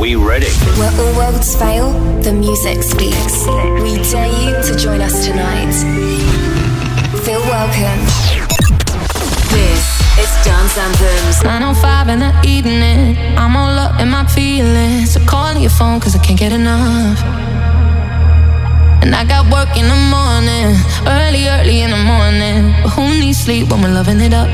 We ready. Where all worlds fail, the music speaks. We dare you to join us tonight. Feel welcome. This is Dance Anthems. 905 in the evening. I'm all up in my feelings. So call your phone cause I can't get enough. And I got work in the morning, early, early in the morning. But who needs sleep when we're loving it up?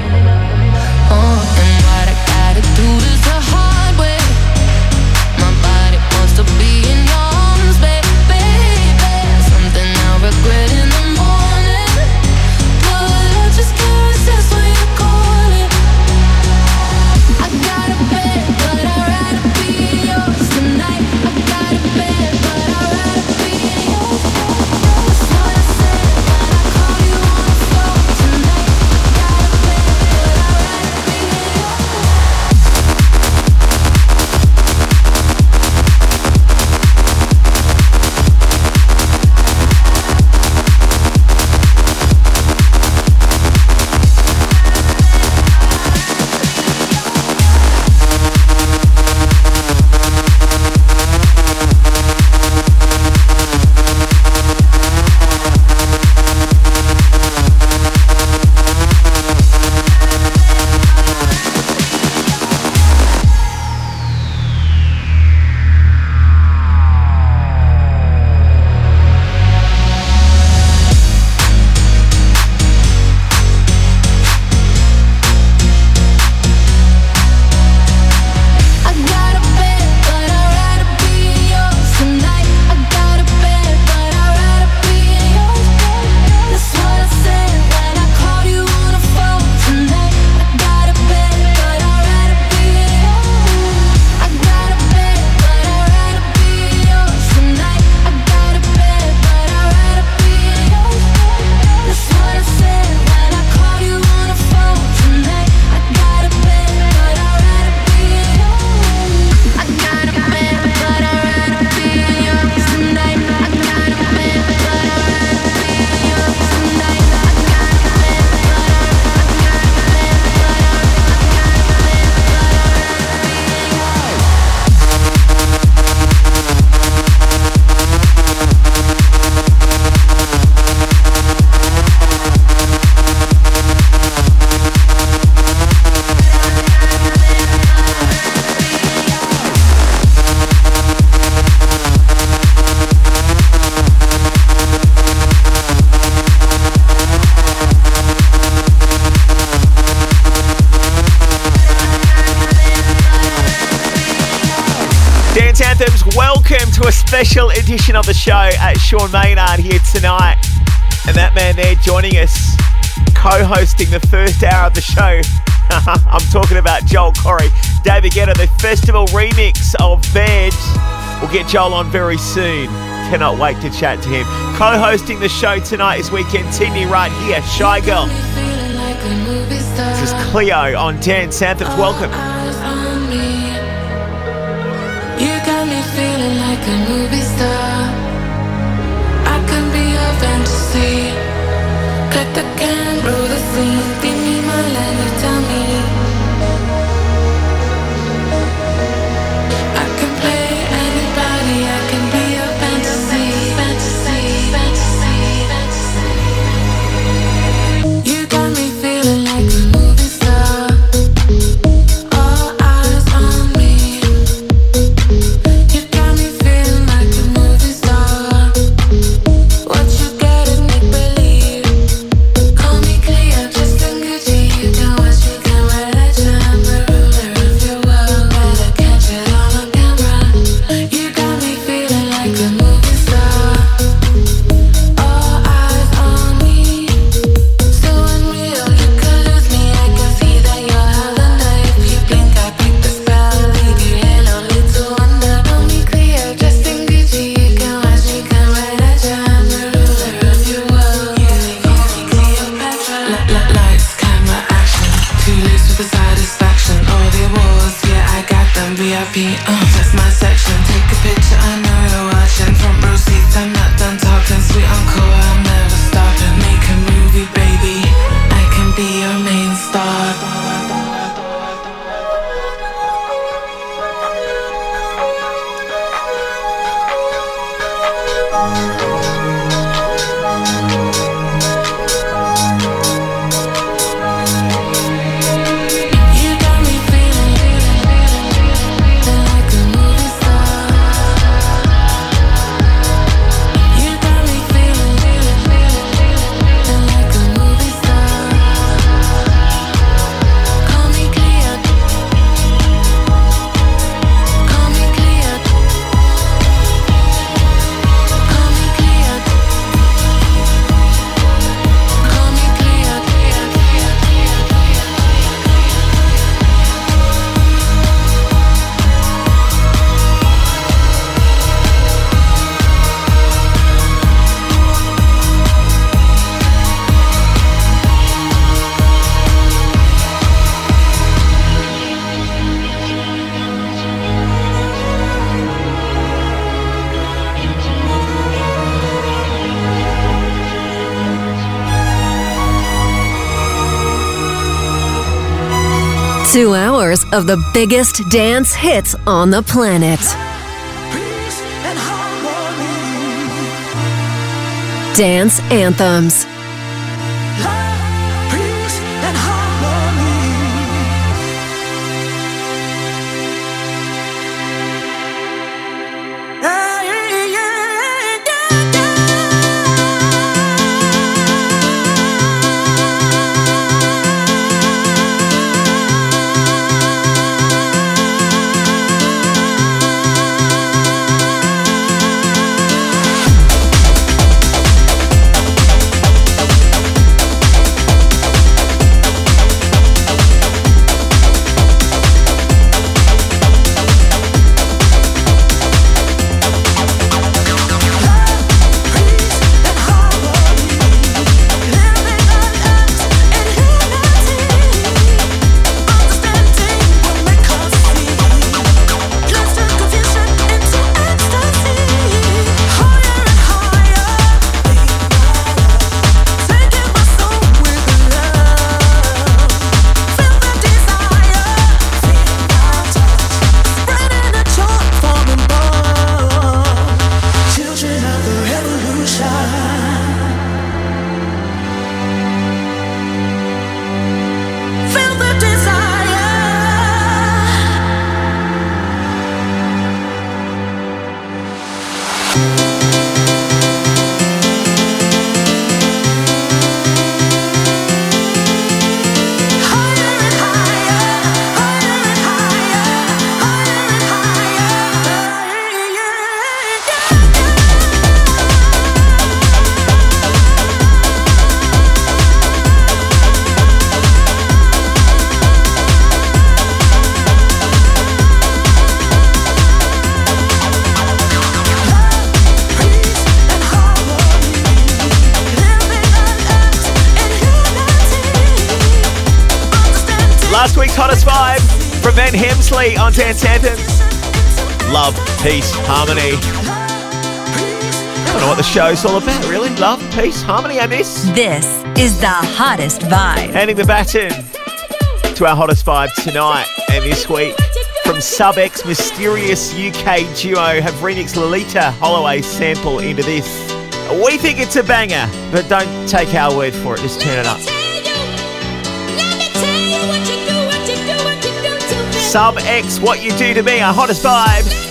hosting the first hour of the show. I'm talking about Joel Corry. David Guetta, the festival remix of Bed. We'll get Joel on very soon. Cannot wait to chat to him. Co hosting the show tonight is we continue right here, Shy Girl. This is Cleo on Dan Sanford's Welcome. You got me feeling like a movie star. I can be a fantasy. Click the camera breathe Of the biggest dance hits on the planet. Dance anthems. Dance Anthems. Love, peace, harmony. I don't know what the show's all about, really. Love, peace, harmony, and this. This is the hottest vibe. Handing the baton to our hottest vibe tonight and this week. From Sub X, mysterious UK duo have remixed Loleatta Holloway's sample into this. We think it's a banger, but don't take our word for it, just turn it up. Sub X, What You Do to Me, our hottest vibe.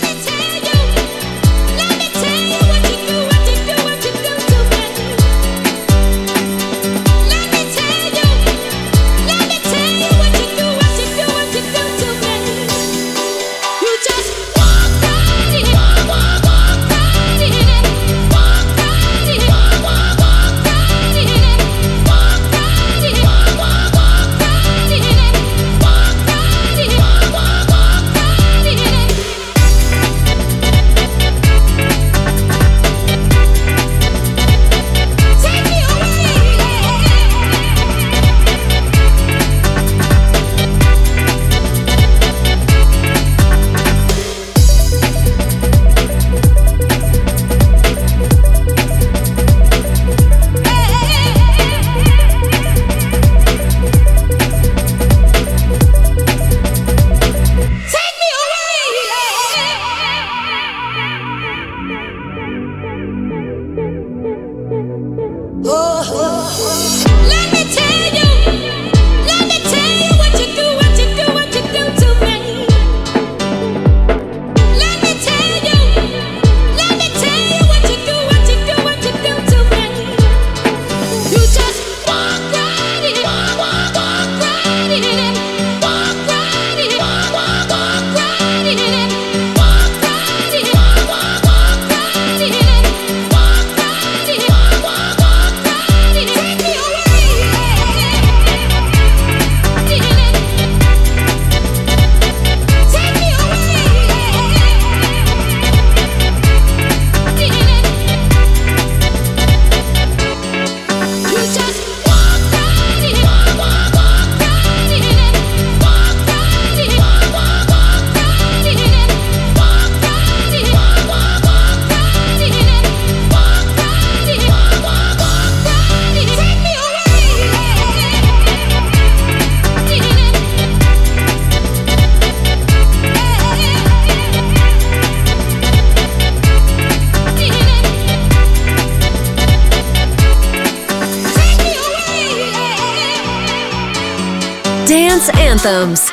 Anthems.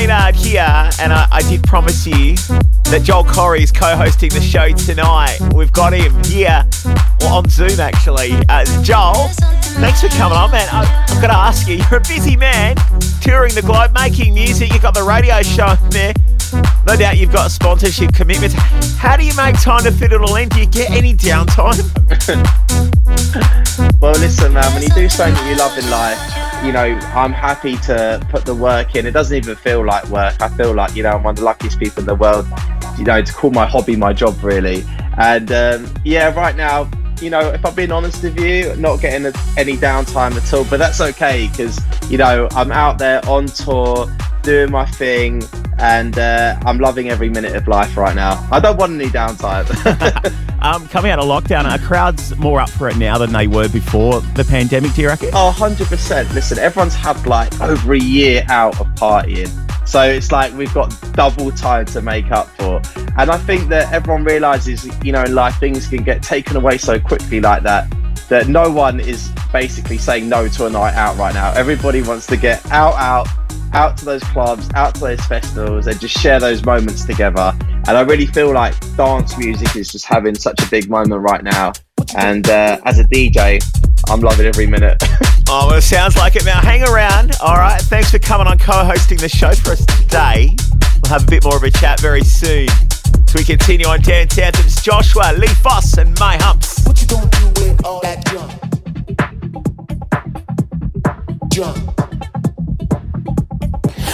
Maynard here, and I, I, did promise you that Joel Corry is co-hosting the show tonight. We've got him here, well, on Zoom actually. Uh, Joel, thanks for coming on, man. I, have got to ask you, you're a busy man, touring the globe, making music. You've got the radio show there. No doubt you've got sponsorship commitments. How do you make time to fit it all in? Do you get any downtime? well, listen, man, when you do something you love in life, you know, I'm happy to put the work in. It doesn't even feel like work. I feel like, you know, I'm one of the luckiest people in the world, you know, to call my hobby my job, really. And um, yeah, right now, you know, if I'm being honest with you, not getting any downtime at all, but that's okay because, you know, I'm out there on tour doing my thing and uh, I'm loving every minute of life right now. I don't want any downtime. um, coming out of lockdown, are crowds more up for it now than they were before the pandemic, do you reckon? Oh, 100%. Listen, everyone's had like over a year out of partying. So it's like we've got double time to make up for. And I think that everyone realizes, you know, in life things can get taken away so quickly like that, that no one is basically saying no to a night out right now. Everybody wants to get out, out, out to those clubs, out to those festivals, and just share those moments together. And I really feel like dance music is just having such a big moment right now. And uh, as a DJ, I'm loving every minute. oh, well, it sounds like it. Now, hang around. All right. Thanks for coming on co hosting the show for us today. We'll have a bit more of a chat very soon. So we continue on Dance Anthems. Joshwa, Lee Foss, and My Humps. What you gonna do with all that jump? Jump.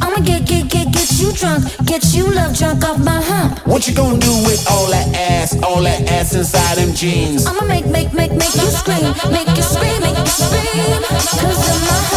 I'ma get, get, get, get you drunk, get you love drunk off my hump. What you gonna do with all that ass? All that ass inside them jeans? I'ma make, make, make, make you scream, make you scream, make you scream. Cause of my hump,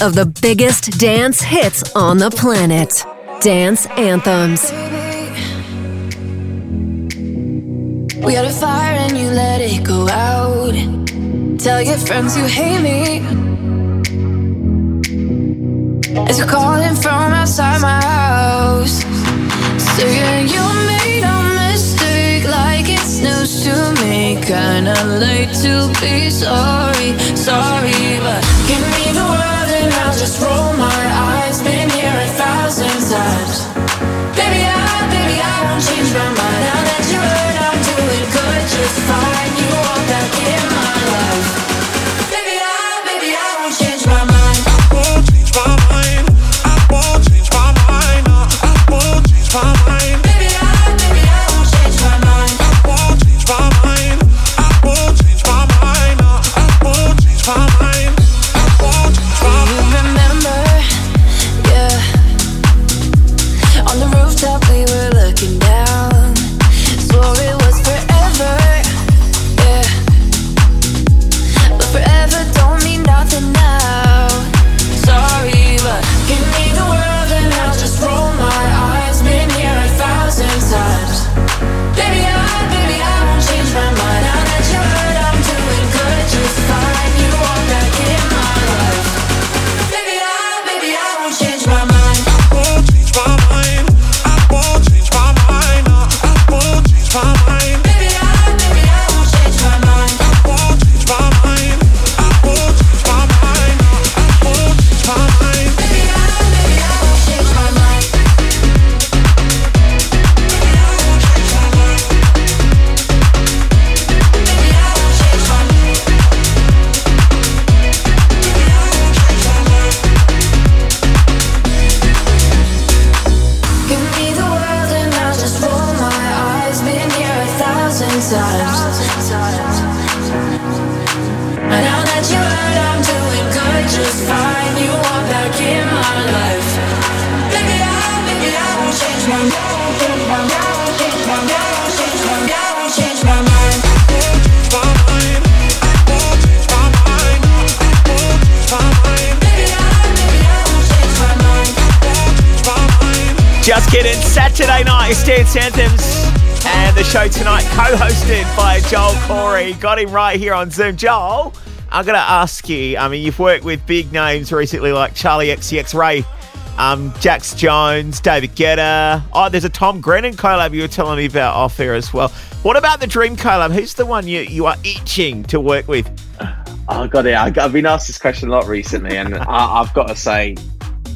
of the biggest dance hits on the planet. Dance anthems. We had a fire and you let it go out. Tell your friends you hate me. As you're calling from outside my house, saying you made a mistake, like it's news to me. Kinda late to be sorry, sorry, but just roll my eyes. Been here a thousand times. Baby, I, baby, I won't change my mind. Just kidding. Saturday night is Dance Anthems. And the show tonight co-hosted by Joel Corry. Got him right here on Zoom. Joel, I'm going to ask you, I mean, you've worked with big names recently like Charli XCX Raye, um, Jax Jones, David Guetta. Oh, there's a Tom Grennan collab you were telling me about off air as well. What about the Dream collab? Who's the one you, you are itching to work with? Oh, it. I- I've been asked this question a lot recently, and I, I've got to say,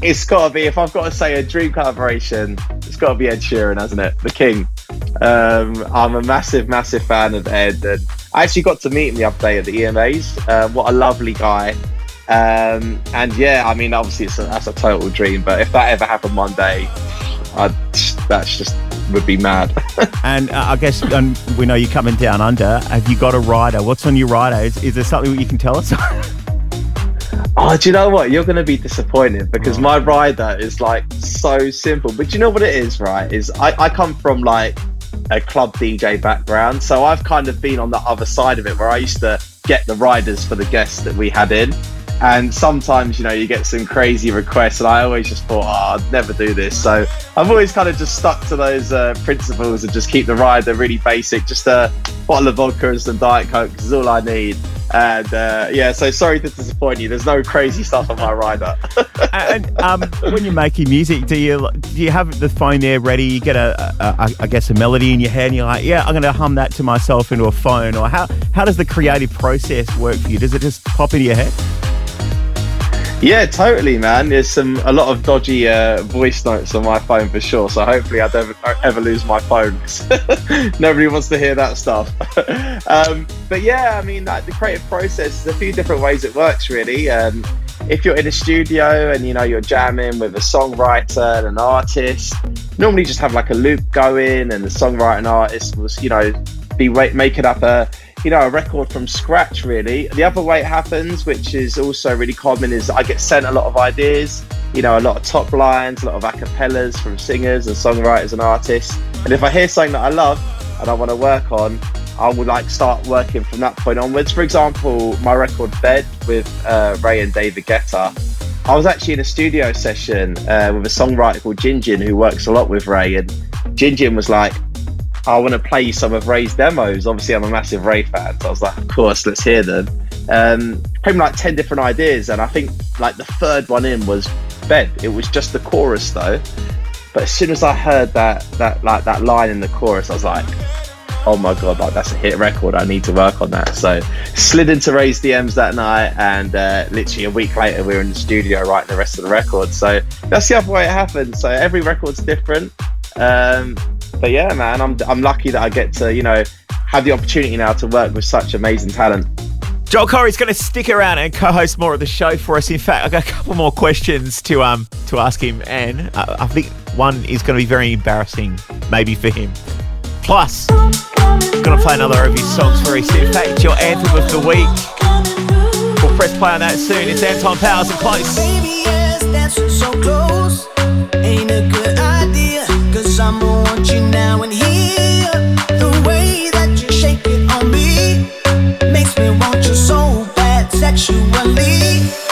it's got to be. If I've got to say a dream collaboration, it's got to be Ed Sheeran, hasn't it? The King. Um, I'm a massive, massive fan of Ed, and I actually got to meet him the other day at the EMAs. Uh, what a lovely guy. Um, and yeah, I mean, obviously, it's a, that's a total dream. But if that ever happened one day, I'd, that's just would be mad. And uh, I guess um, we know you're coming down under. Have you got a rider? What's on your rider? Is, is there something you can tell us? Oh, do you know what? You're going to be disappointed because my rider is like so simple. But do you know what it is, right? Is I, I come from like a club DJ background. So I've kind of been on the other side of it where I used to get the riders for the guests that we had in. And sometimes, you know, you get some crazy requests, and I always just thought, oh, I'd never do this. So I've always kind of just stuck to those uh, principles and just keep the rider really basic. Just a bottle of vodka and some Diet Coke is all I need. And uh, yeah, so sorry to disappoint you. There's no crazy stuff on my rider. and um, when you're making music, do you do you have the phone there ready? You get a, a, a I guess a melody in your head, and you're like, yeah, I'm going to hum that to myself into a phone. Or how how does the creative process work for you? Does it just pop into your head? Yeah, totally, man. There's some a lot of dodgy uh, voice notes on my phone for sure. So hopefully, I don't ever lose my phone. Nobody wants to hear that stuff. um, but yeah, I mean, like, the creative process. There's a few different ways it works, really. Um, if you're in a studio and you know you're jamming with a songwriter and an artist, normally just have like a loop going, and the songwriter and artist will, you know, be making up a you know a record from scratch really. The other way it happens which is also really common is i get sent a lot of ideas you know a lot of top lines a lot of acapellas from singers and songwriters and artists. And if i hear something that i love and i want to work on i would like start working from that point onwards. For example my record bed with uh, Raye and david guetta. I was actually in a studio session uh, with a songwriter called Jinjin who works a lot with Raye, and Jinjin was like, I want to play you some of Raye's demos. Obviously, I'm a massive Raye fan, so I was like, of course, let's hear them. Um, probably like 10 different ideas, and I think like the third one in was Bed. It was just the chorus though. But as soon as I heard that that like that line in the chorus, I was like, oh my god, like that's a hit record. I need to work on that. So slid into Raye's DMs that night, and uh, literally a week later, we were in the studio writing the rest of the record. So that's the other way it happened. So every record's different. Um, but yeah, man, I'm I'm lucky that I get to you know have the opportunity now to work with such amazing talent. Joel Corry's going to stick around and co-host more of the show for us. In fact, I've got a couple more questions to um to ask him, and uh, I think one is going to be very embarrassing, maybe for him. Plus, going to play another of his songs very soon. In fact, your anthem of the week. We'll press play on that soon. It's Anton Powers and Close. Sexually.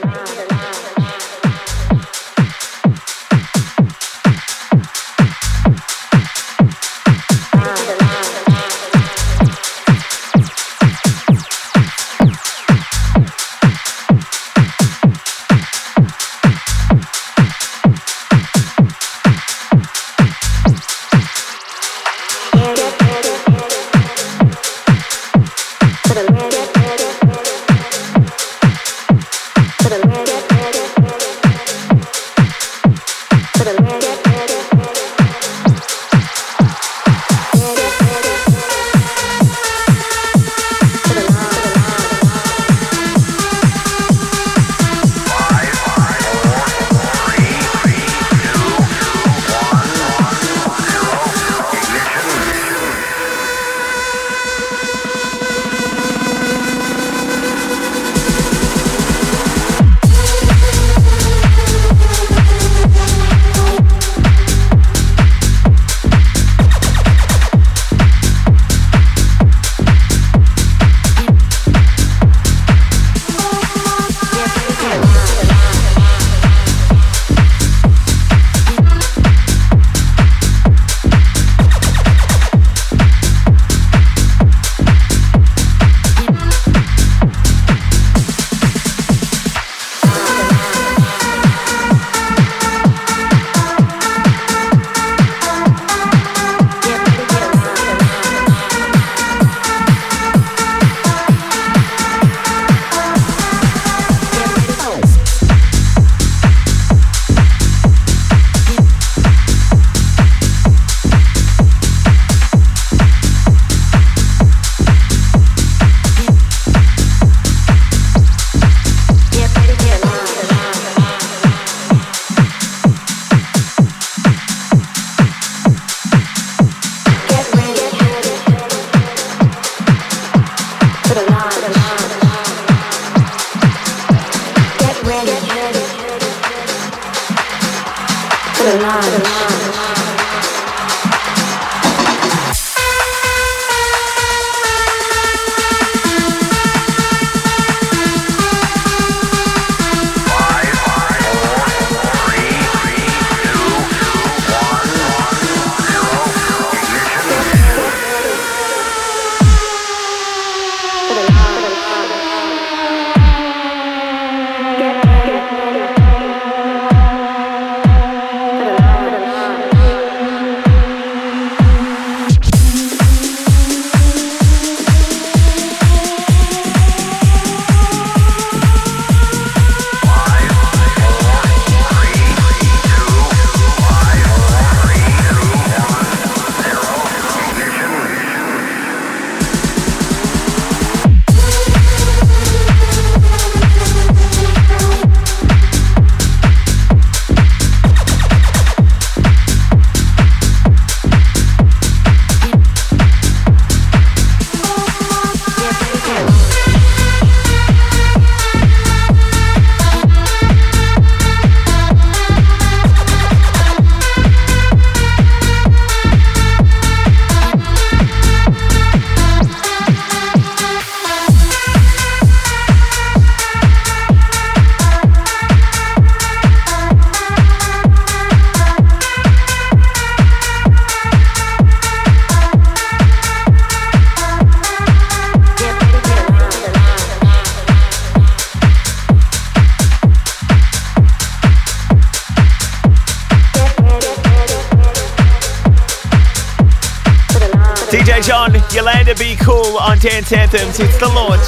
Anthems. It's the launch.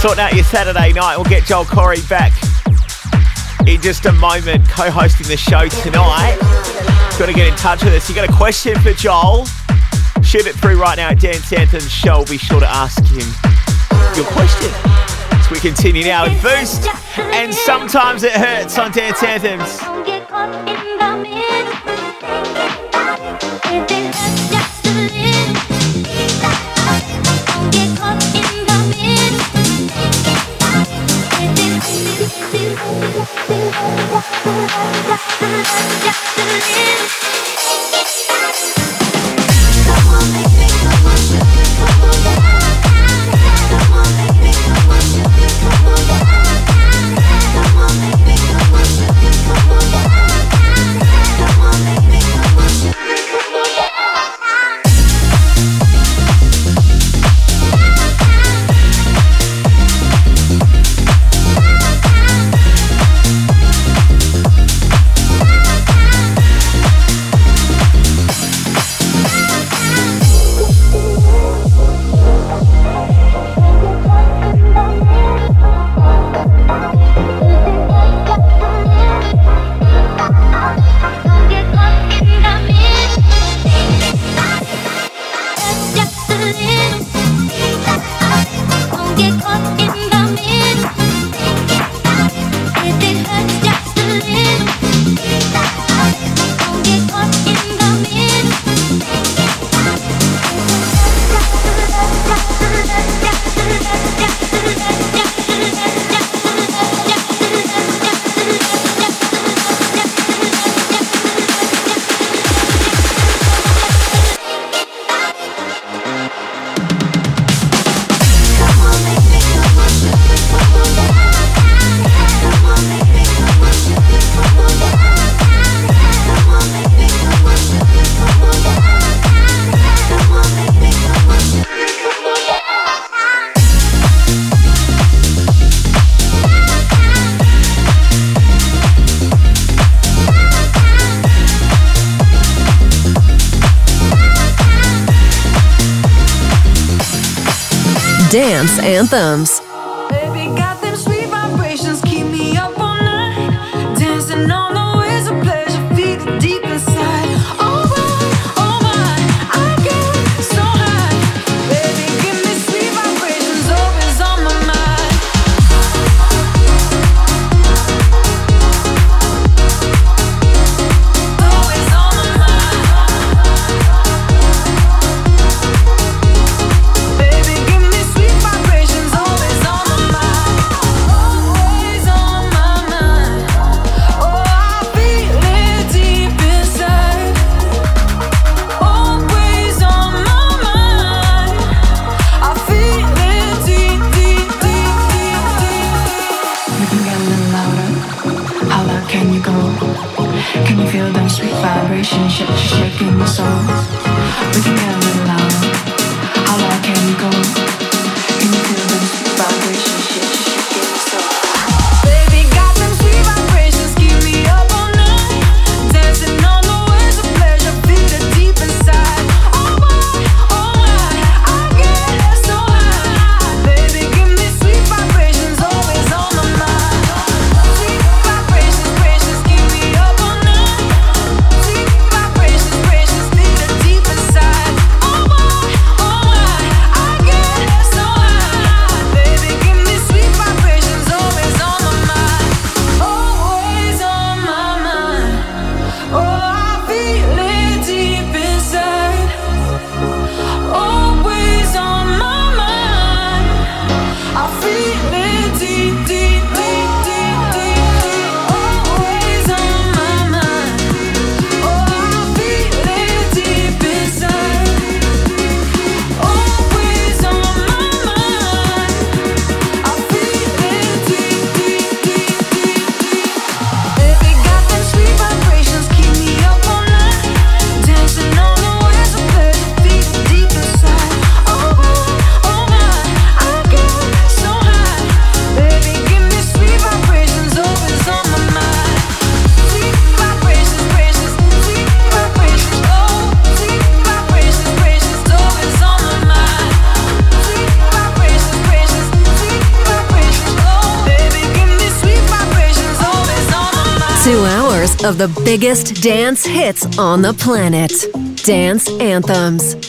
Sorting out your Saturday night. We'll get Joel Corry back in just a moment, co hosting the show tonight. Got to get in touch with us. You got a question for Joel? Shoot it through right now at Dance Anthems Show. Be sure to ask him your question. As we continue now with Boost. And sometimes it hurts on Dance Anthems. anthems. of the biggest dance hits on the planet. Dance anthems.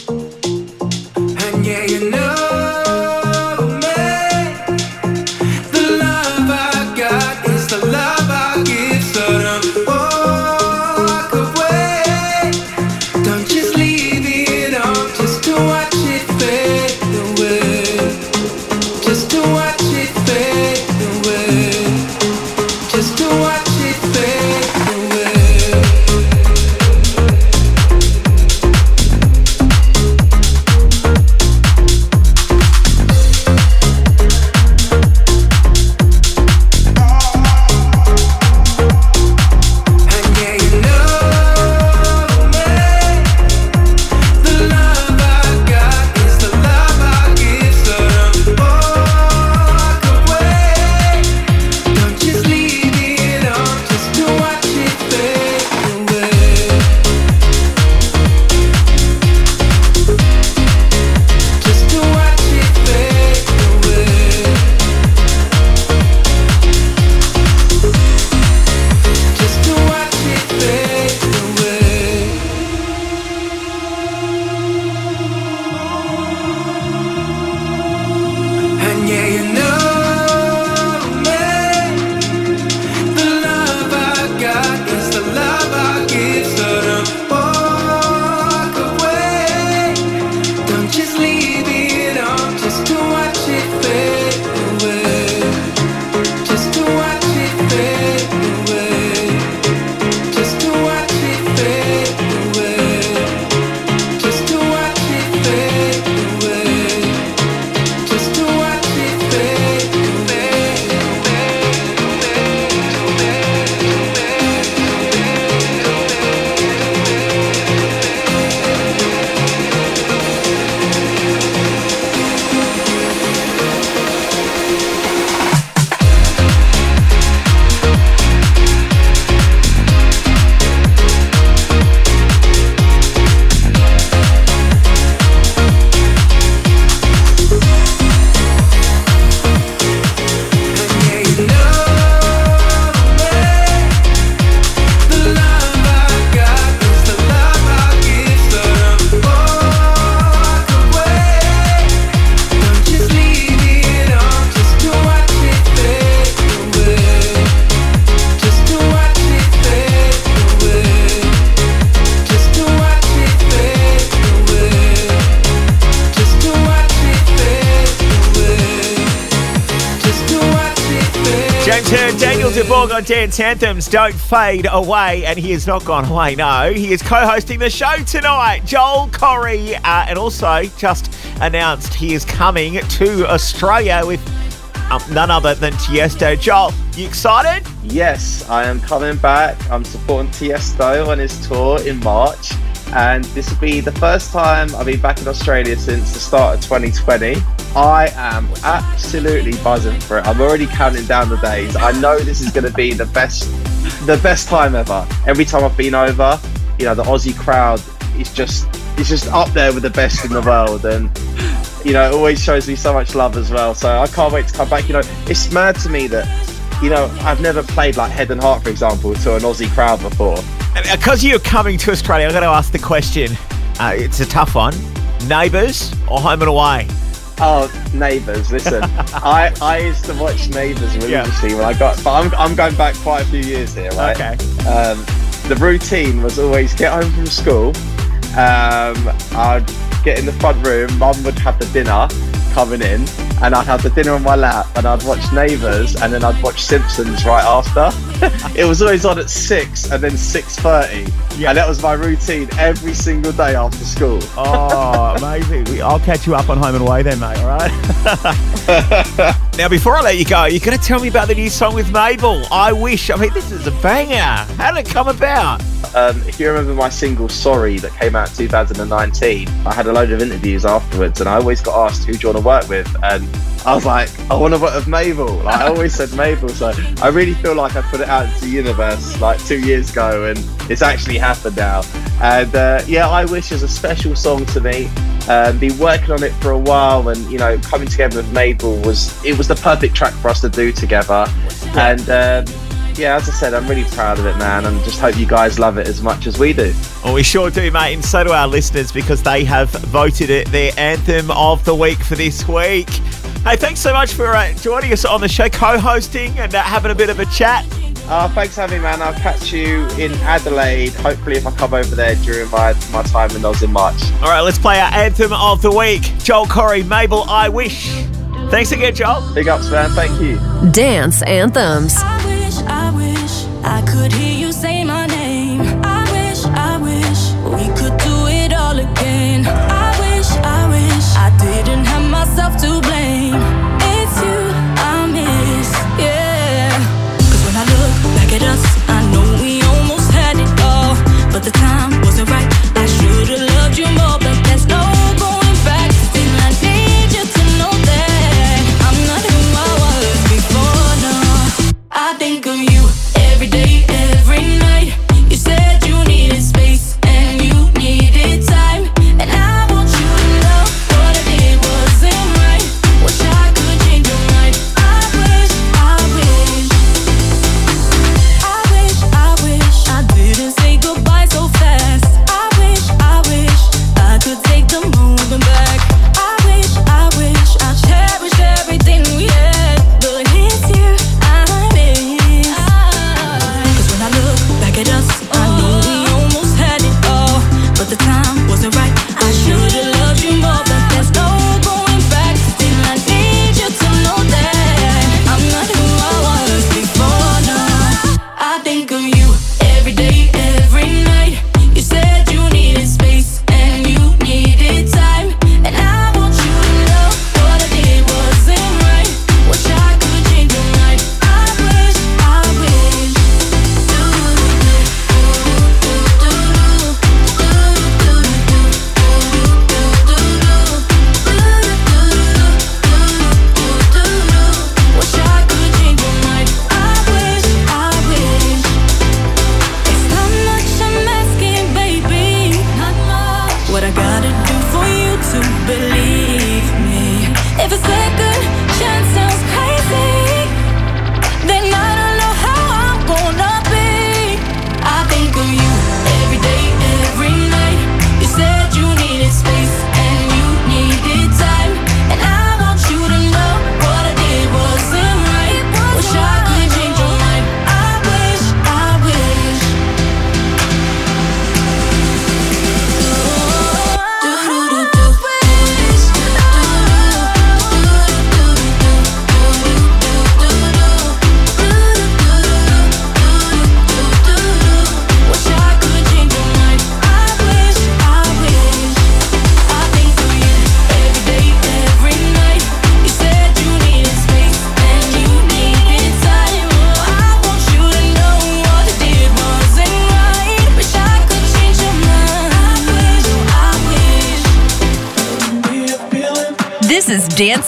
Dance Anthems Don't Fade Away, and he has not gone away, no. He is co hosting the show tonight, Joel Corry, uh, and also just announced he is coming to Australia with um, none other than Tiesto. Joel, you excited? Yes, I am coming back. I'm supporting Tiesto on his tour in March, and this will be the first time I've been back in Australia since the start of 2020. I am absolutely buzzing for it. I'm already counting down the days. I know this is going to be the best, the best time ever. Every time I've been over, you know, the Aussie crowd is just, it's just up there with the best in the world, and you know, it always shows me so much love as well. So I can't wait to come back. You know, it's mad to me that, you know, I've never played like Head and Heart, for example, to an Aussie crowd before. Because you're coming to Australia, I've got to ask the question. Uh, it's a tough one. Neighbours or home and away? Oh, Neighbours. Listen, I, I used to watch Neighbours religiously when I got, but I'm, I'm going back quite a few years here, right? Okay. Um, the routine was always get home from school. Um, I'd get in the front room. Mum would have the dinner coming in, and I'd have the dinner on my lap, and I'd watch Neighbours, and then I'd watch Simpsons right after. it was always on at six, and then six thirty, and that was my routine every single day after school. Oh, amazing. I'll catch you up on home and away then, mate, all right? Now, before I let you go, you're going to tell me about the new song with Mabel. I wish. I mean, this is a banger. How did it come about? Um, if you remember my single "Sorry" that came out in 2019, I had a load of interviews afterwards, and I always got asked who do you want to work with, and I was like, I want to work with Mabel. Like I always said Mabel, so I really feel like I put it out into the universe like two years ago, and it's actually happened now. And uh, yeah, I wish is a special song to me. Um, been working on it for a while, and you know, coming together with Mabel was it was the perfect track for us to do together, and. Um, yeah, as I said, I'm really proud of it, man, and just hope you guys love it as much as we do. Well, we sure do, mate, and so do our listeners because they have voted it their anthem of the week for this week. Hey, thanks so much for uh, joining us on the show, co-hosting and uh, having a bit of a chat. Uh, thanks for having me, man. I'll catch you in Adelaide. Hopefully, if I come over there during my, my time in Oz in March. All right, let's play our anthem of the week. Joel Corry, Mabel, I wish. Thanks again, Joel. Big ups, man. Thank you. Dance anthems. I could hear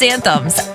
Anthems.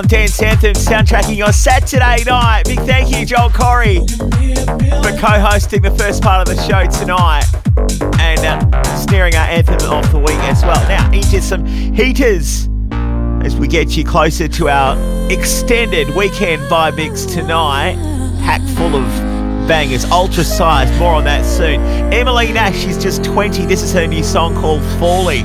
On Dance Anthem, soundtracking on Saturday night. Big thank you, Joel Corry, for co hosting the first part of the show tonight and uh, snaring our anthem of the week as well. Now, into some heaters as we get you closer to our extended weekend vibe mix tonight, packed full of bangers, ultra sized. More on that soon. Emily Nash, she's just 20. This is her new song called Falling.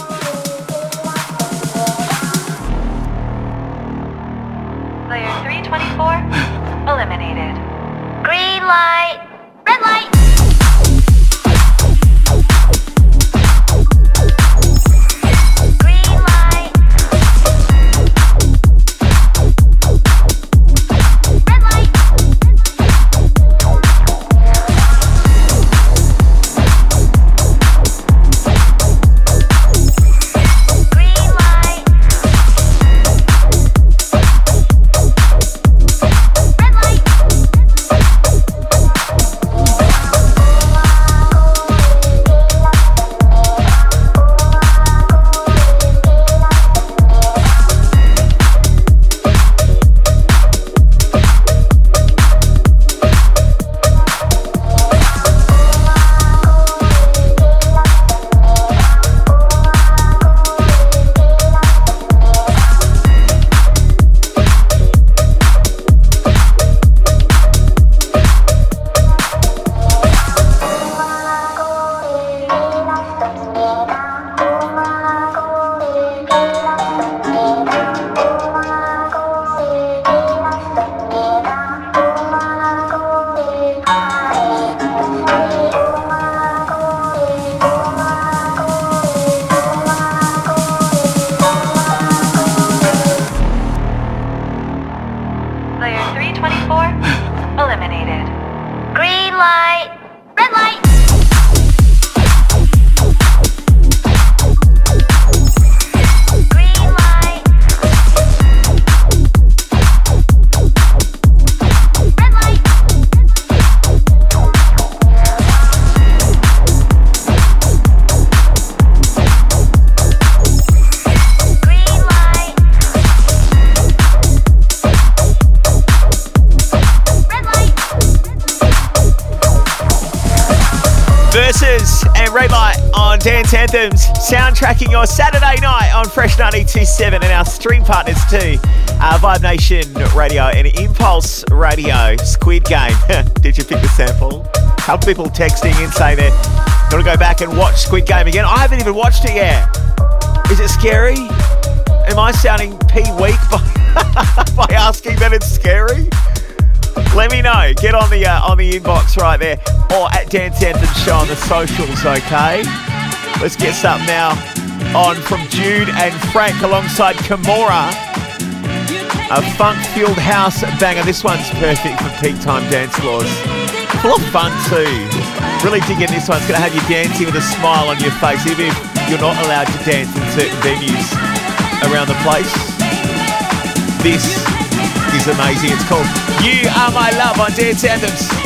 Soundtracking your Saturday night on Fresh 927 and our stream partners too, uh, Vibe Nation Radio and Impulse Radio, Squid Game. Did you pick the sample? A couple people texting in saying you want to go back and watch Squid Game again. I haven't even watched it yet. Is it scary? Am I sounding pee weak by, by asking that it's scary? Let me know. Get on the uh, on the inbox right there, or at Dance Anthem Show on the socials. Okay. Let's get something now on from Jude and Frank alongside Kimura. A funk-filled house banger. This one's perfect for peak time dance floors. Full of fun too. Really digging this one. It's going to have you dancing with a smile on your face, even if you're not allowed to dance in certain venues around the place. This is amazing. It's called You Are My Love on Dance Anthems.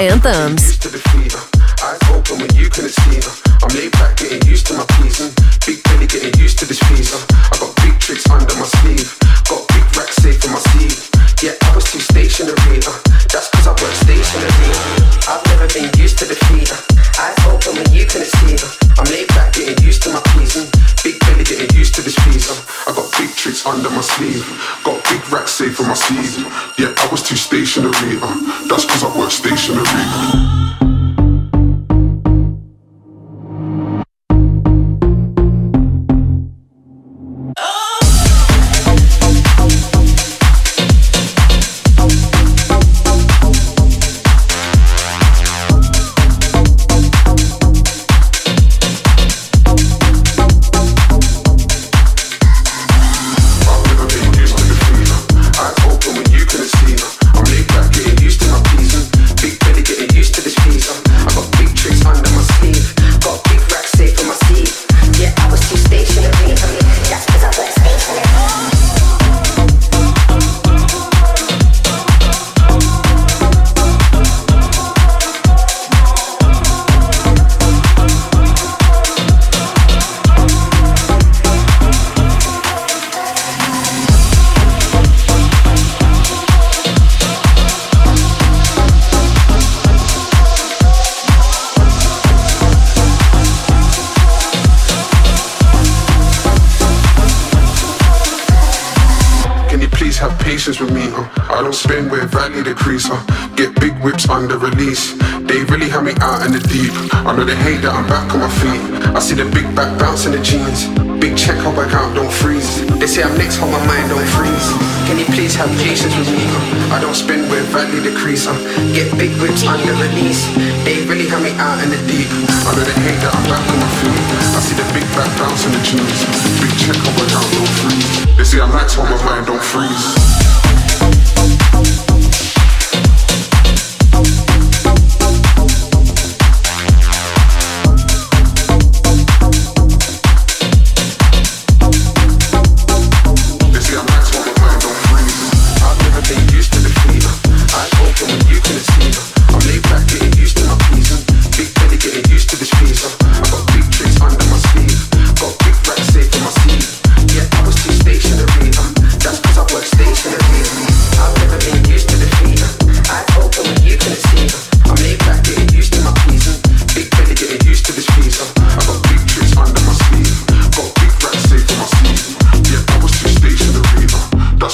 Anthems.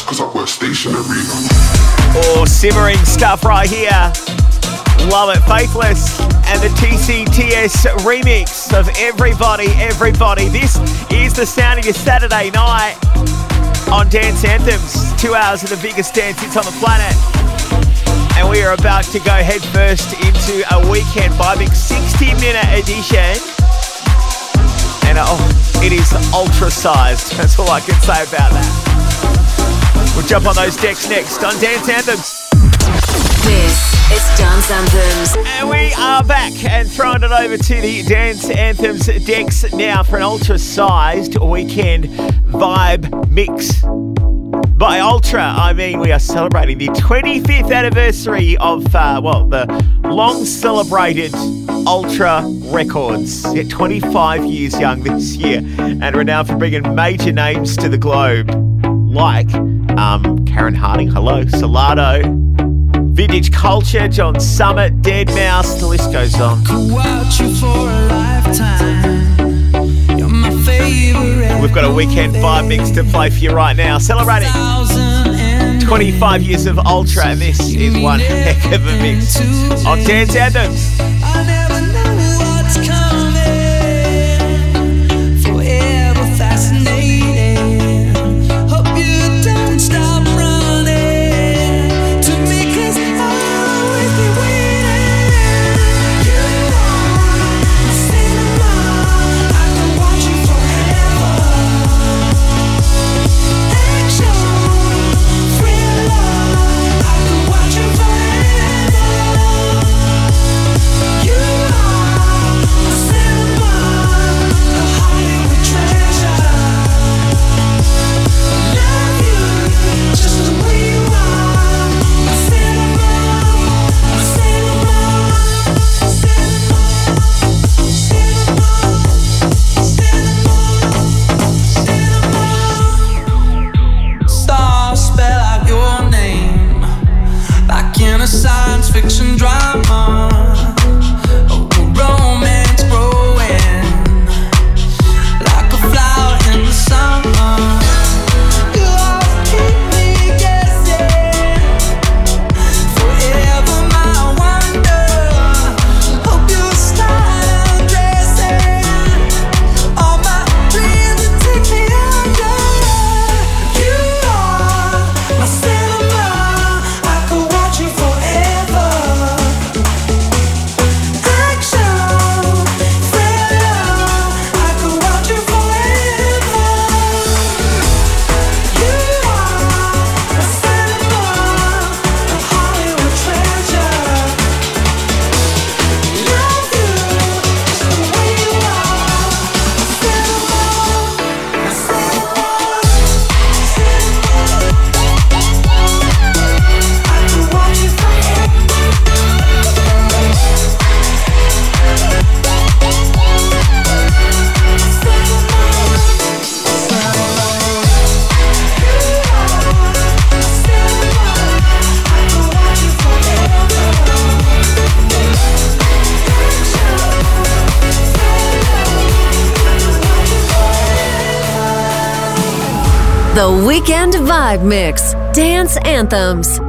Cause I work stationary. Or simmering stuff right here. Love it, Faithless, and the TCTS remix of Everybody, Everybody. This is the sound of your Saturday night on Dance Anthems. Two hours of the biggest dance hits on the planet. And we are about to go headfirst into a weekend vibing 60 minute edition. And oh, it is ultra sized. That's all I can say about that. We'll jump on those decks next on Dance Anthems. This is Dance Anthems. And we are back and throwing it over to the Dance Anthems decks now for an ultra sized weekend vibe mix. By ultra, I mean we are celebrating the 25th anniversary of, uh, well, the long celebrated Ultra Records. Yeah, 25 years young this year and renowned for bringing major names to the globe like um, Karen Harding, hello, Solardo, Vintage Culture, John Summit, Deadmau5, the list goes on. Watch you for a lifetime. You're my favorite. We've got a weekend vibe mix to play for you right now, celebrating 25 years of Ultra, and this is one heck of a mix on Dance Anthems. The Weekend Vibe Mix. Dance Anthems.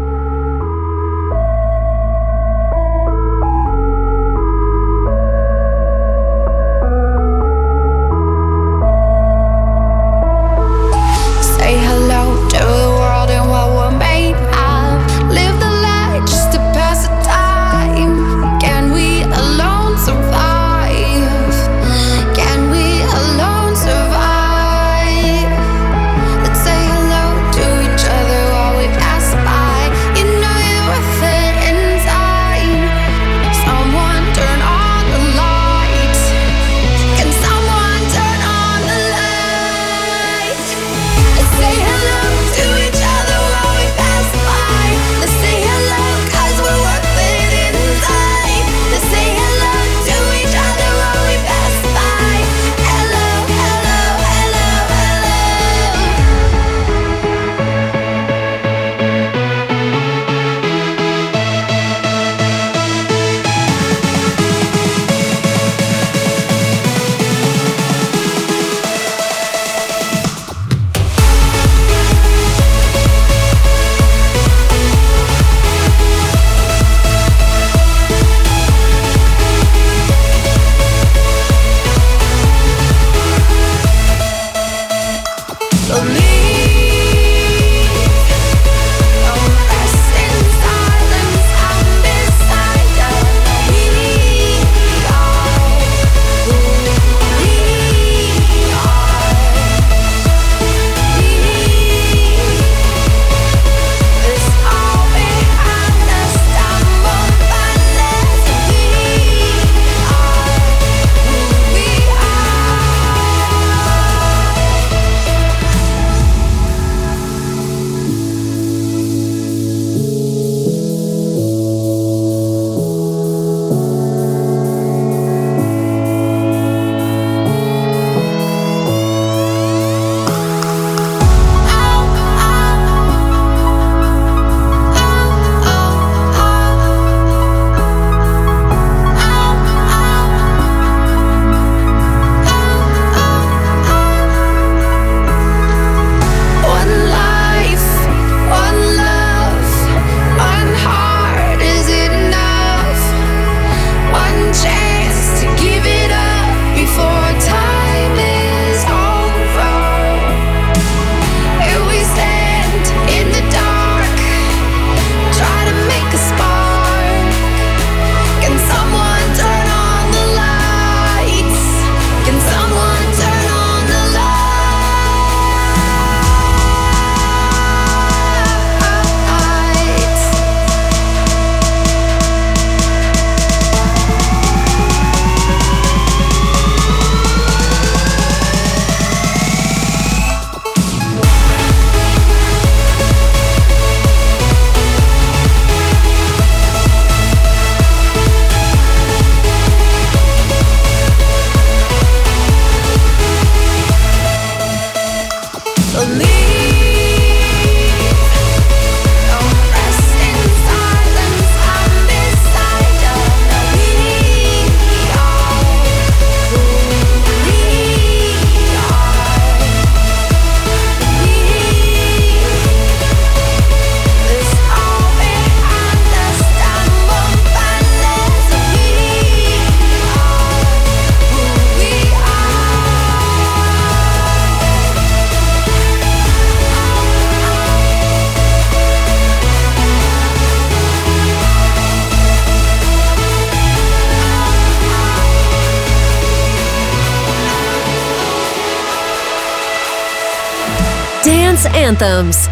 Anthems.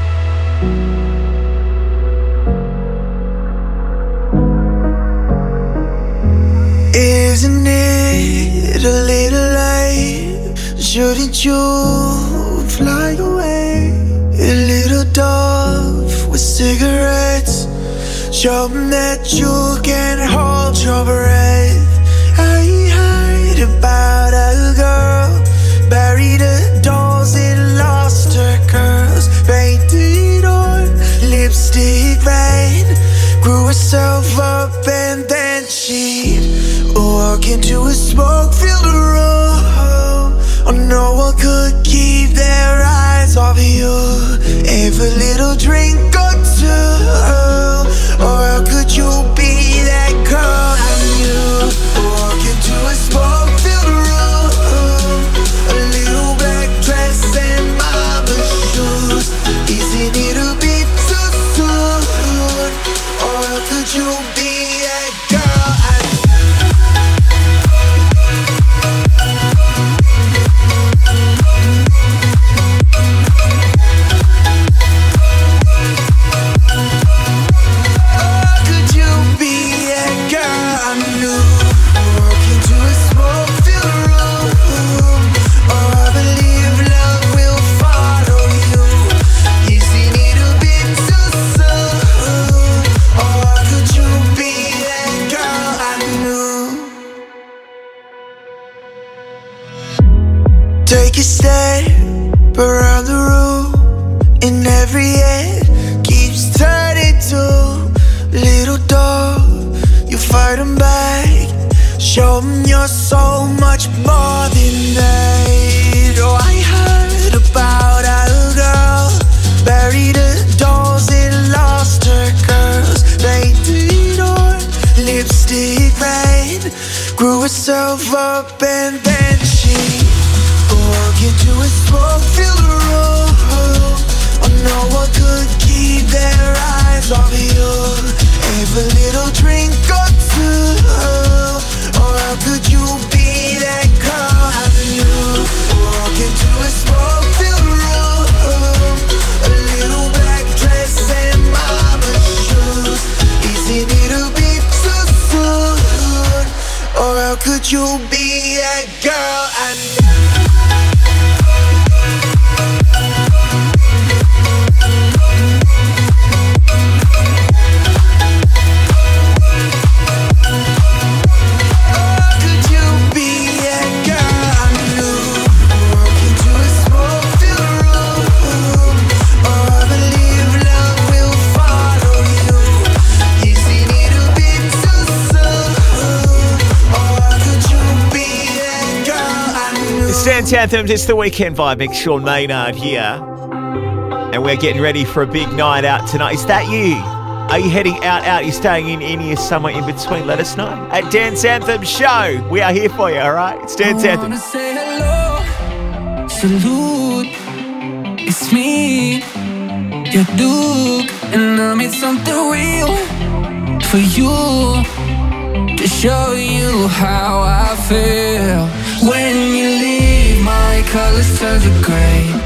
Could you be a girl I know? Dance Anthems, it's the weekend vibe. It's Sean Maynard here. And we're getting ready for a big night out tonight. Is that you? Are you heading out, out? Are you staying in, in here, somewhere in between? Let us know. At Dance Anthem Show. We are here for you, all right? It's Dance I Anthem. Say hello, salute. It's me, your Duke. And I made something real for you to show you how I feel when you leave my colors turn to gray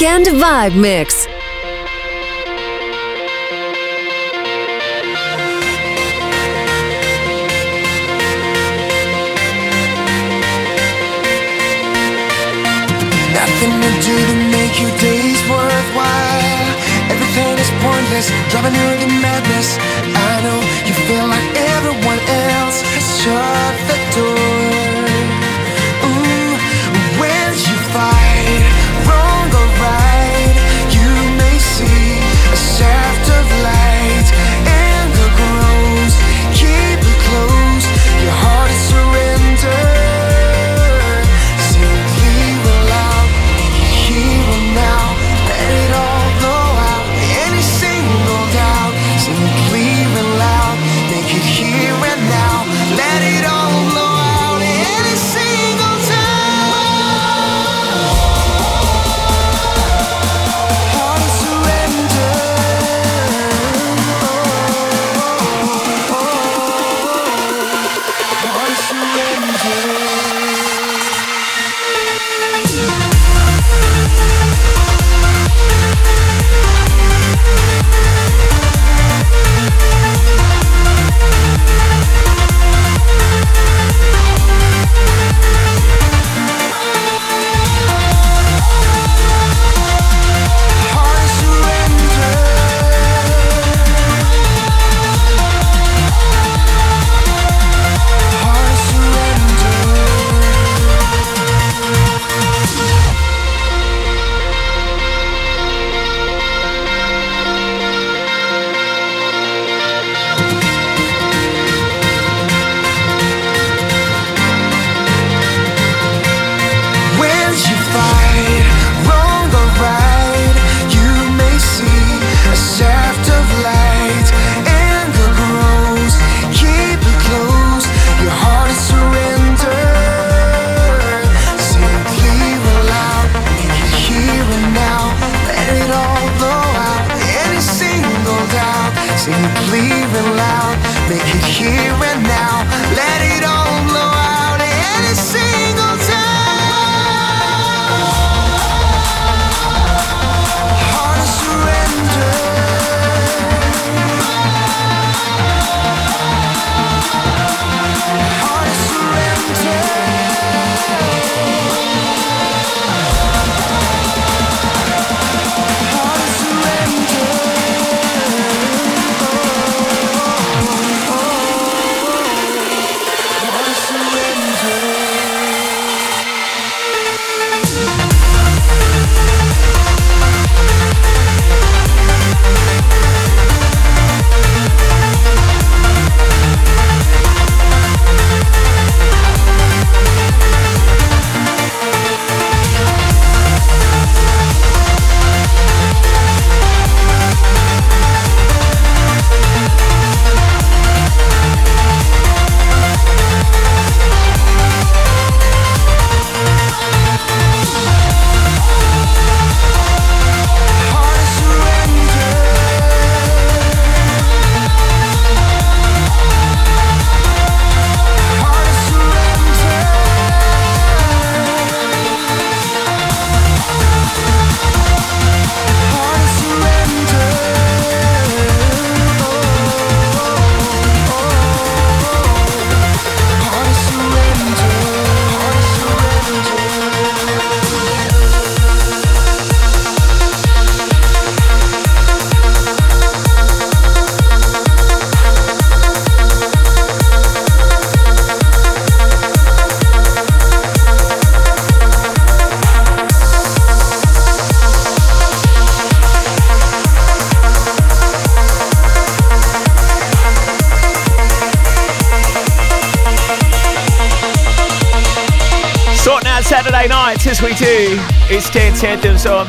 Weekend Vibe Mix. Nothing to do to make your days worthwhile. Everything is pointless, driving you to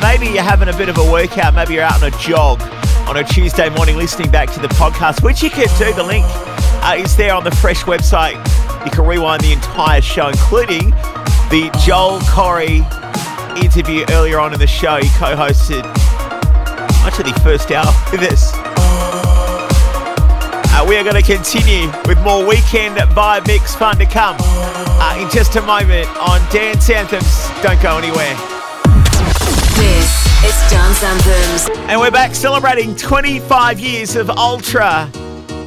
maybe you're having a bit of a workout, maybe you're out on a jog on a Tuesday morning listening back to the podcast, which you can do. The link uh, is there on the Fresh website. You can rewind the entire show, including the Joel Corry interview earlier on in the show. He co hosted much of the first hour with us. Uh, we are going to continue with more weekend vibe mix fun to come uh, in just a moment on Dance Anthems. Don't go anywhere. Dance Anthems. And we're back celebrating 25 years of Ultra,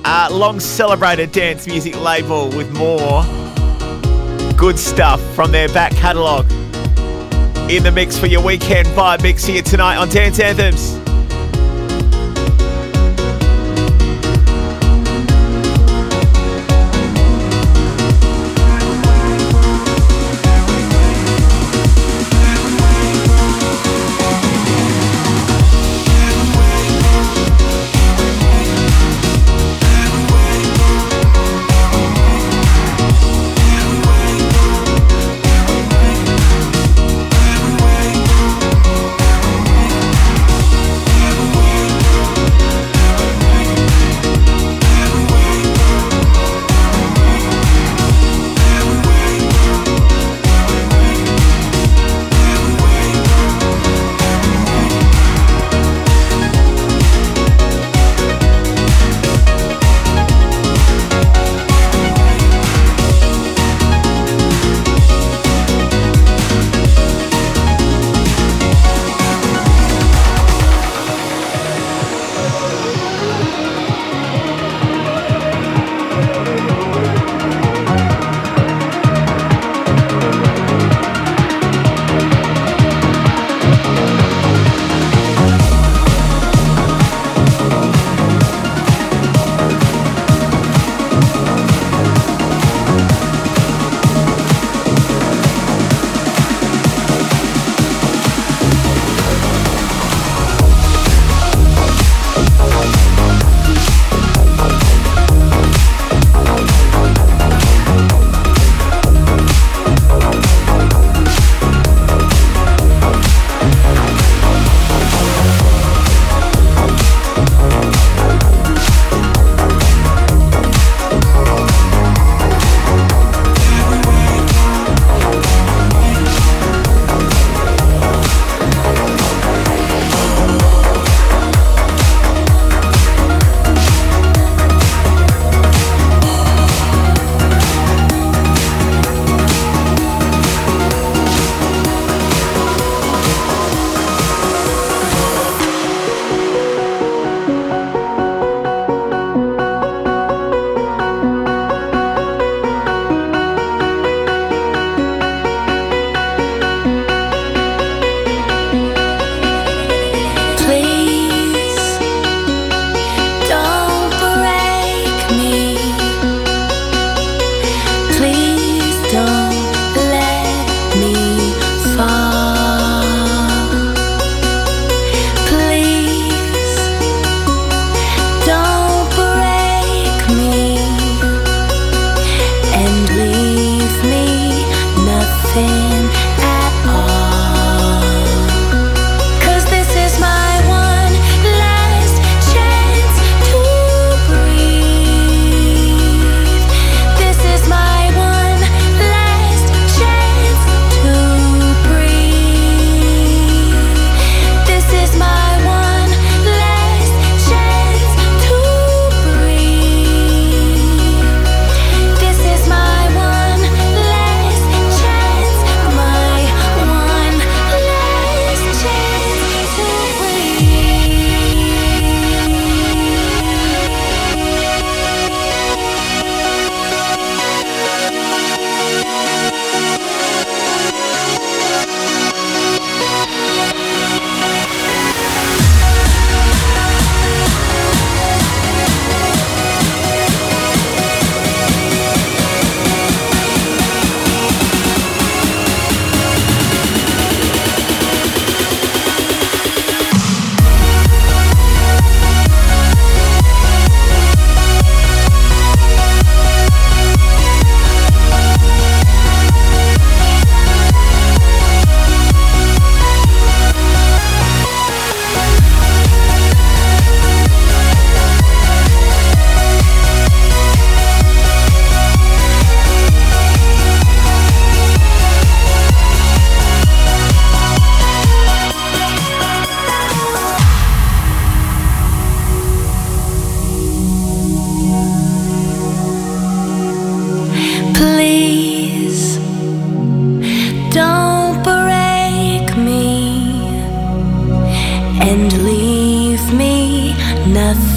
uh, long celebrated dance music label with more good stuff from their back catalogue. In the mix for your weekend vibe mix here tonight on Dance Anthems.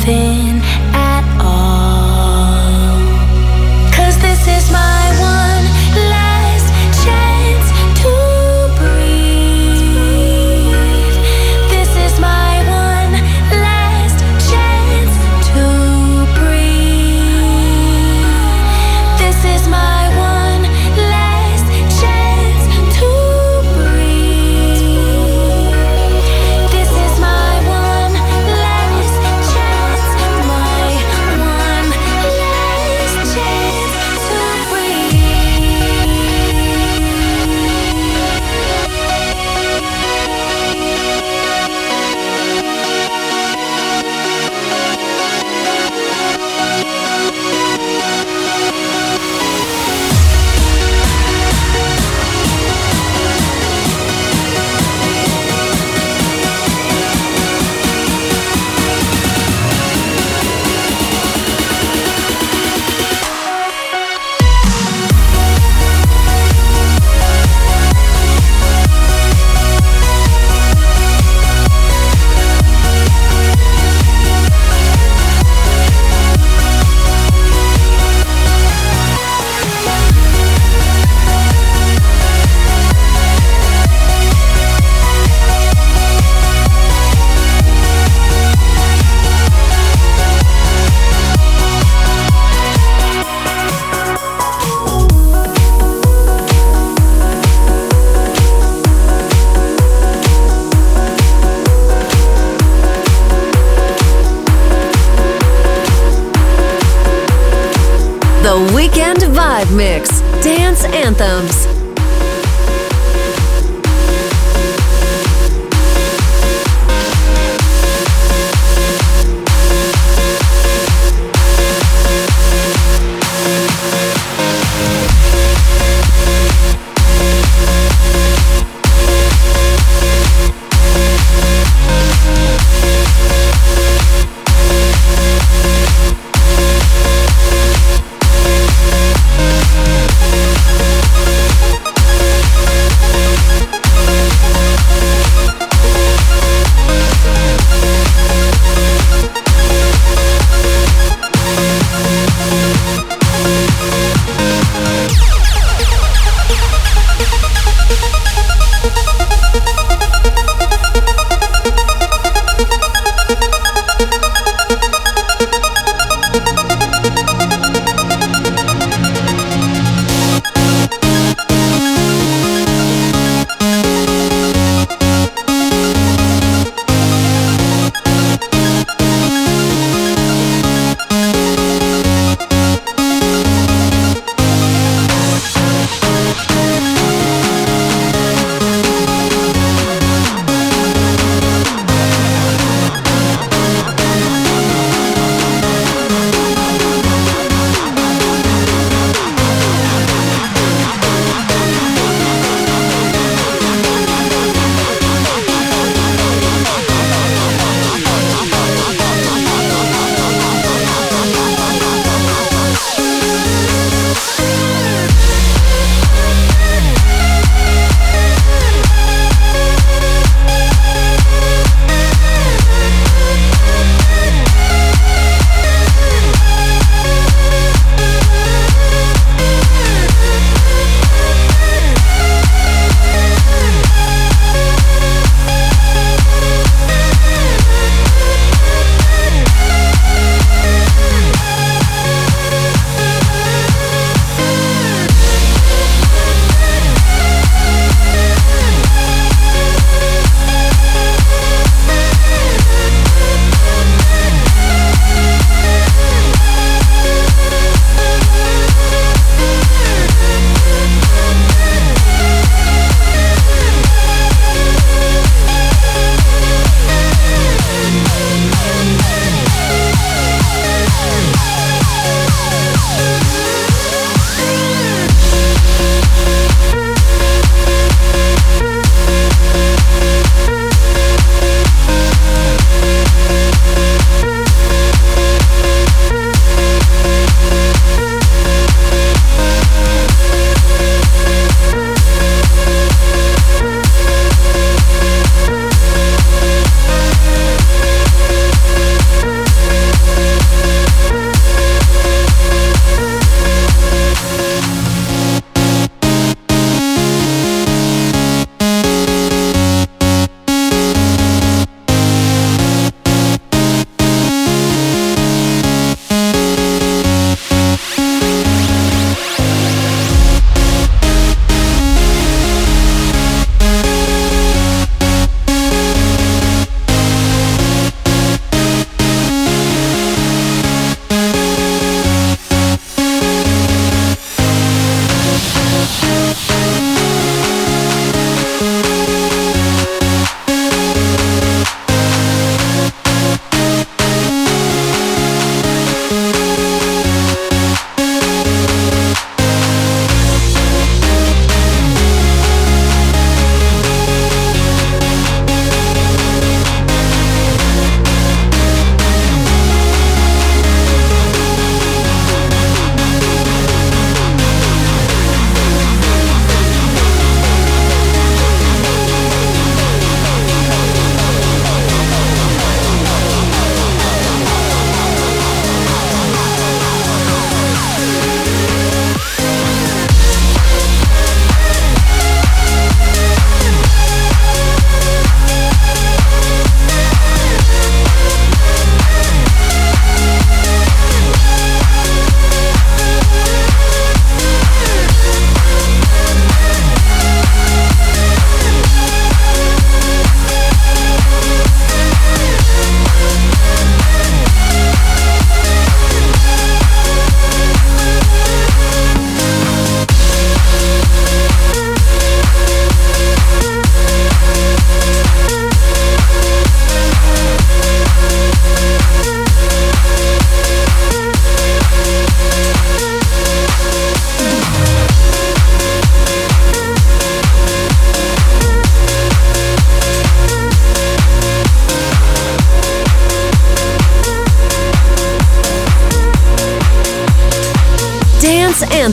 Nothing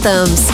Anthems.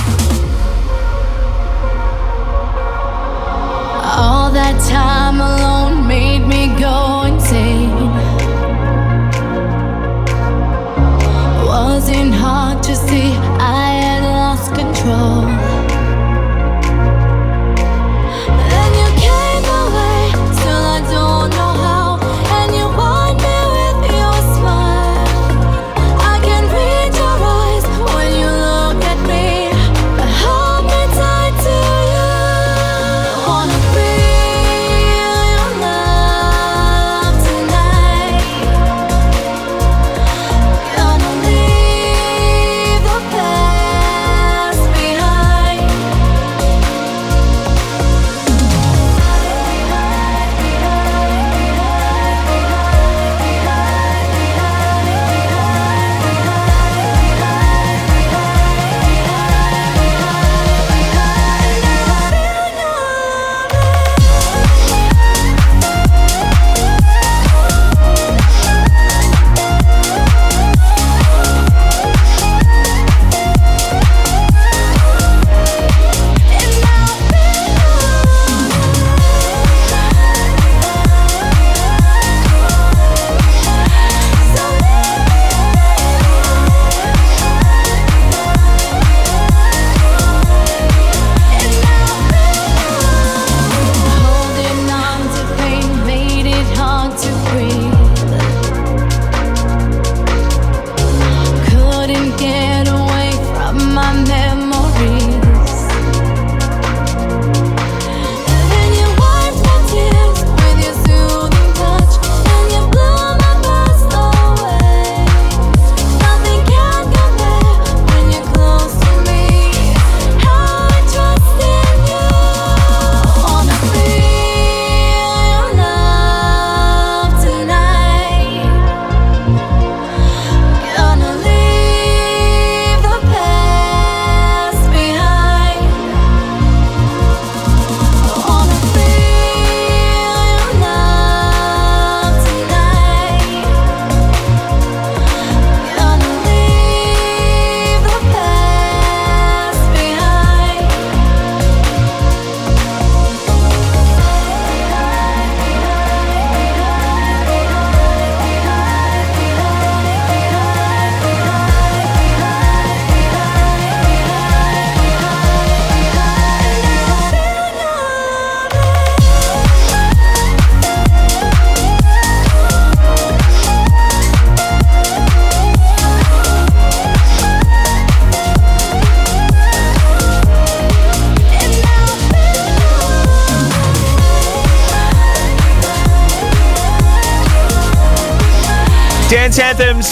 Dance Anthems,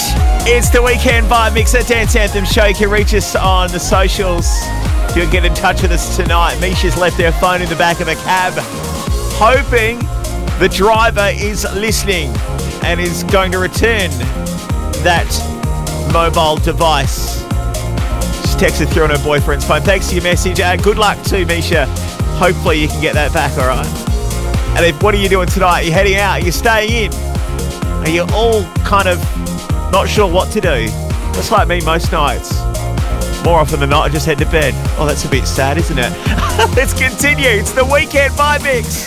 it's the weekend vibe mix at Dance Anthem Show. You can reach us on the socials. If you get in touch with us tonight, Misha's left her phone in the back of the cab, hoping the driver is listening and is going to return that mobile device. She's texted through on her boyfriend's phone. Thanks for your message and good luck too, Misha. Hopefully you can get that back, all right? And if what are you doing tonight? You're heading out, you're staying in. Are you all kind of not sure what to do? That's like me most nights. More often than not, I just head to bed. Oh, that's a bit sad, isn't it? Let's continue. It's the weekend vibe mix.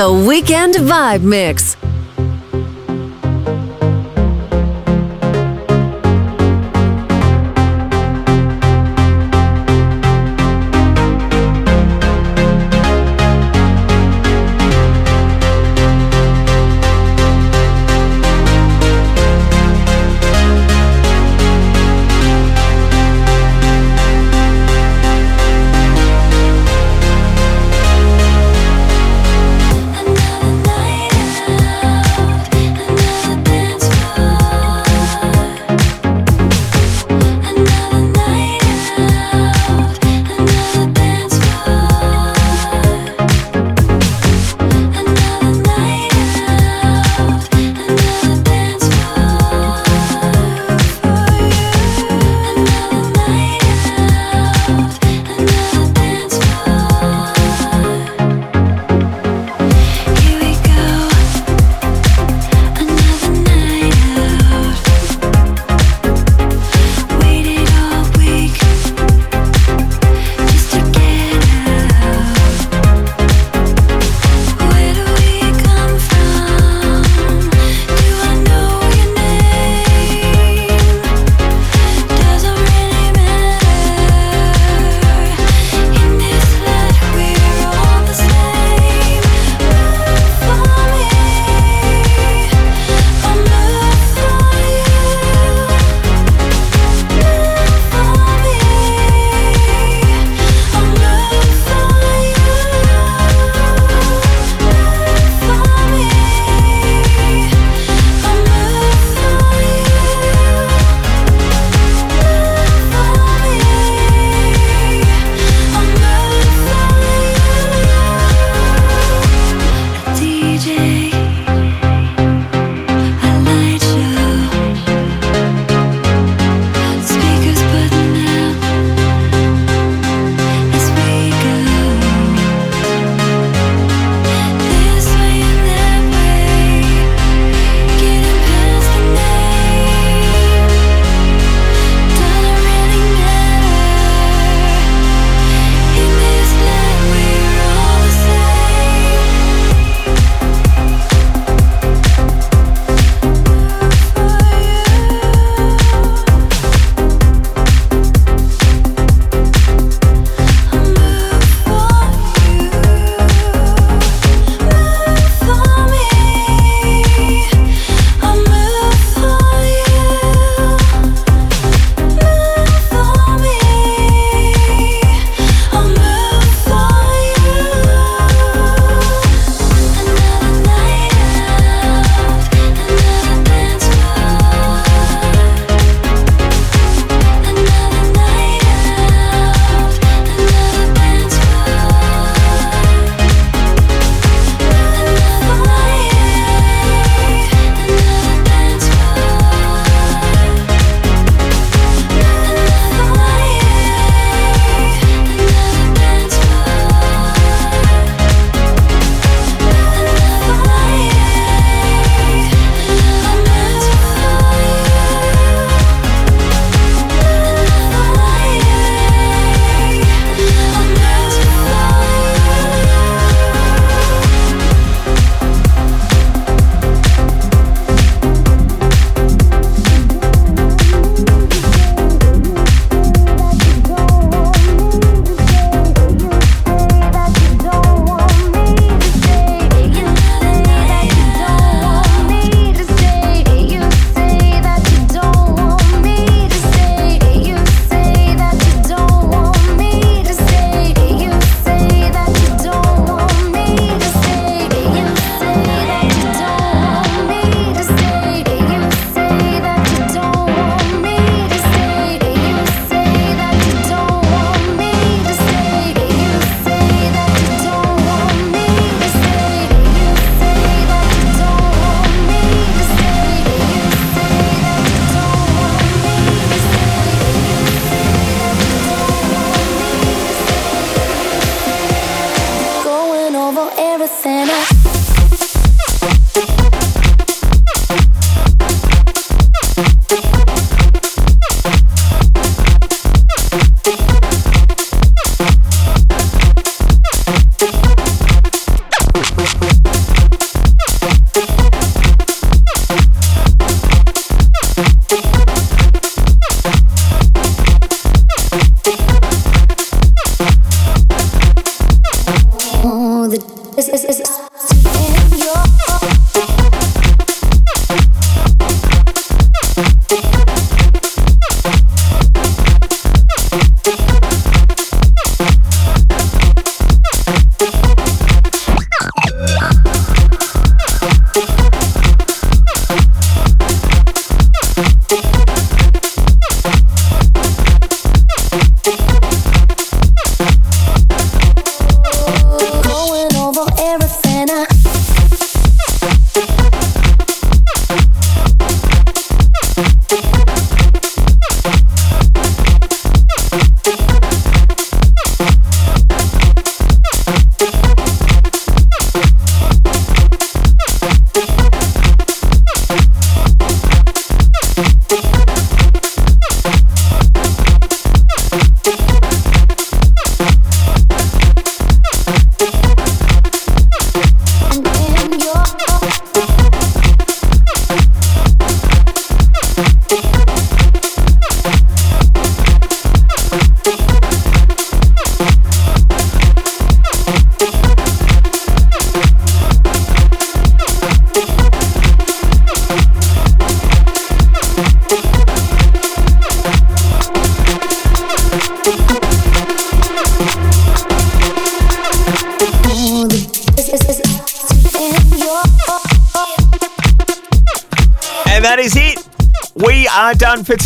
The Weekend Vibe Mix.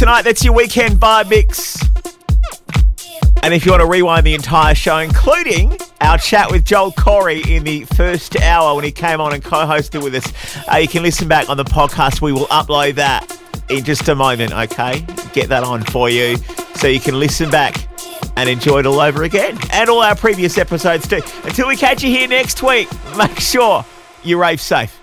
Tonight. That's your weekend vibe mix. And if you want to rewind the entire show, including our chat with Joel Corry in the first hour when he came on and co hosted with us, uh, you can listen back on the podcast. We will upload that in just a moment, okay? Get that on for you so you can listen back and enjoy it all over again. And all our previous episodes too. Until we catch you here next week, make sure you rave safe.